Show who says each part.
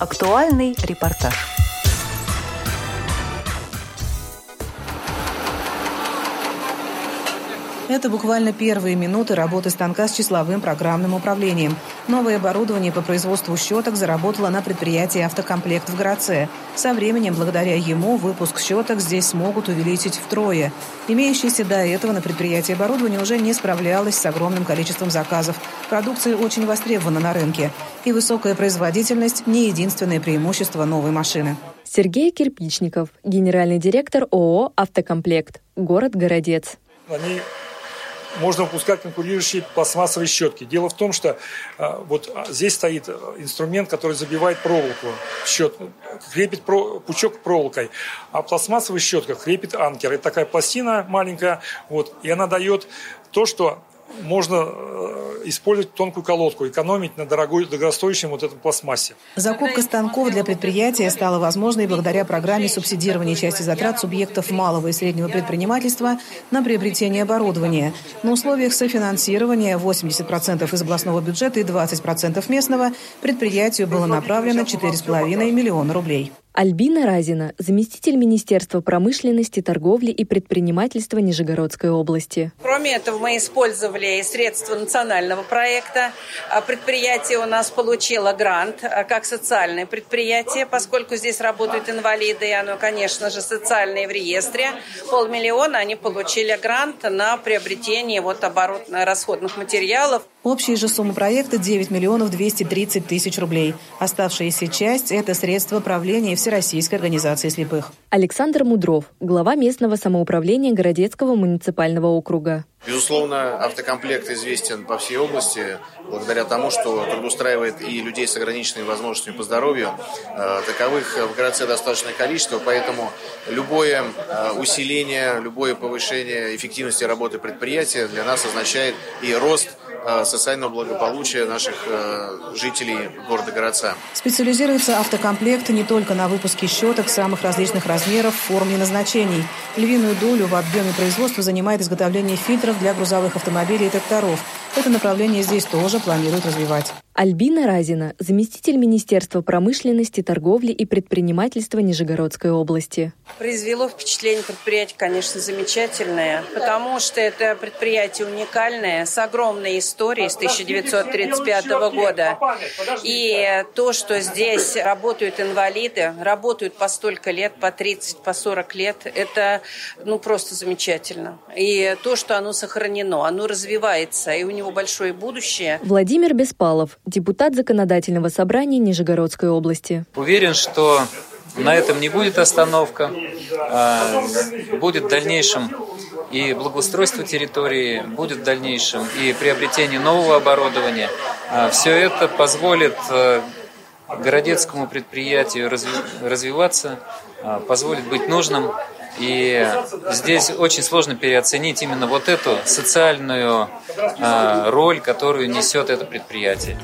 Speaker 1: Актуальный репортаж.
Speaker 2: Это буквально первые минуты работы станка с числовым программным управлением. Новое оборудование по производству щеток заработало на предприятии «Автокомплект» в Граце. Со временем, благодаря ему, выпуск щеток здесь смогут увеличить втрое. Имеющееся до этого на предприятии оборудование уже не справлялось с огромным количеством заказов. Продукция очень востребована на рынке. И высокая производительность – не единственное преимущество новой машины.
Speaker 3: Сергей Кирпичников, генеральный директор ООО «Автокомплект», город Городец.
Speaker 4: Они можно выпускать конкурирующие пластмассовые щетки. Дело в том, что а, вот а, здесь стоит инструмент, который забивает проволоку в щетку, крепит про, пучок проволокой, а пластмассовая щетка крепит анкер. Это такая пластина маленькая, вот, и она дает то, что можно э, использовать тонкую колодку, экономить на дорогой, дорогостоящем вот этом пластмассе.
Speaker 2: Закупка станков для предприятия стала возможной благодаря программе субсидирования части затрат субъектов малого и среднего предпринимательства на приобретение оборудования. На условиях софинансирования 80% из областного бюджета и 20% местного предприятию было направлено 4,5 миллиона рублей.
Speaker 3: Альбина Разина, заместитель Министерства промышленности, торговли и предпринимательства Нижегородской области.
Speaker 5: Кроме этого, мы использовали средства национального проекта. А предприятие у нас получило грант а, как социальное предприятие, поскольку здесь работают инвалиды, и оно, конечно же, социальное в реестре. Полмиллиона они получили грант на приобретение вот оборотно-расходных материалов.
Speaker 2: Общая же сумма проекта 9 миллионов 230 тысяч рублей. Оставшаяся часть – это средства правления все Всероссийской организации слепых.
Speaker 3: Александр Мудров, глава местного самоуправления Городецкого муниципального округа.
Speaker 6: Безусловно, автокомплект известен по всей области благодаря тому, что трудоустраивает и людей с ограниченными возможностями по здоровью. Э, таковых в городце достаточное количество, поэтому любое э, усиление, любое повышение эффективности работы предприятия для нас означает и рост социального благополучия наших э, жителей города Городца.
Speaker 2: Специализируется автокомплект не только на выпуске щеток самых различных размеров, форм и назначений. Львиную долю в объеме производства занимает изготовление фильтров для грузовых автомобилей и тракторов. Это направление здесь тоже планируют развивать.
Speaker 3: Альбина Разина, заместитель Министерства промышленности, торговли и предпринимательства Нижегородской области.
Speaker 5: Произвело впечатление предприятие, конечно, замечательное, потому что это предприятие уникальное, с огромной историей с 1935 года. И то, что здесь работают инвалиды, работают по столько лет, по 30, по 40 лет, это ну, просто замечательно. И то, что оно сохранено, оно развивается, и у него большое будущее.
Speaker 3: Владимир Беспалов, депутат Законодательного собрания Нижегородской области.
Speaker 7: Уверен, что на этом не будет остановка, а будет в дальнейшем и благоустройство территории, будет в дальнейшем и приобретение нового оборудования. А Все это позволит э, городецкому предприятию развиваться, а, позволит быть нужным и здесь очень сложно переоценить именно вот эту социальную э, роль, которую несет это предприятие.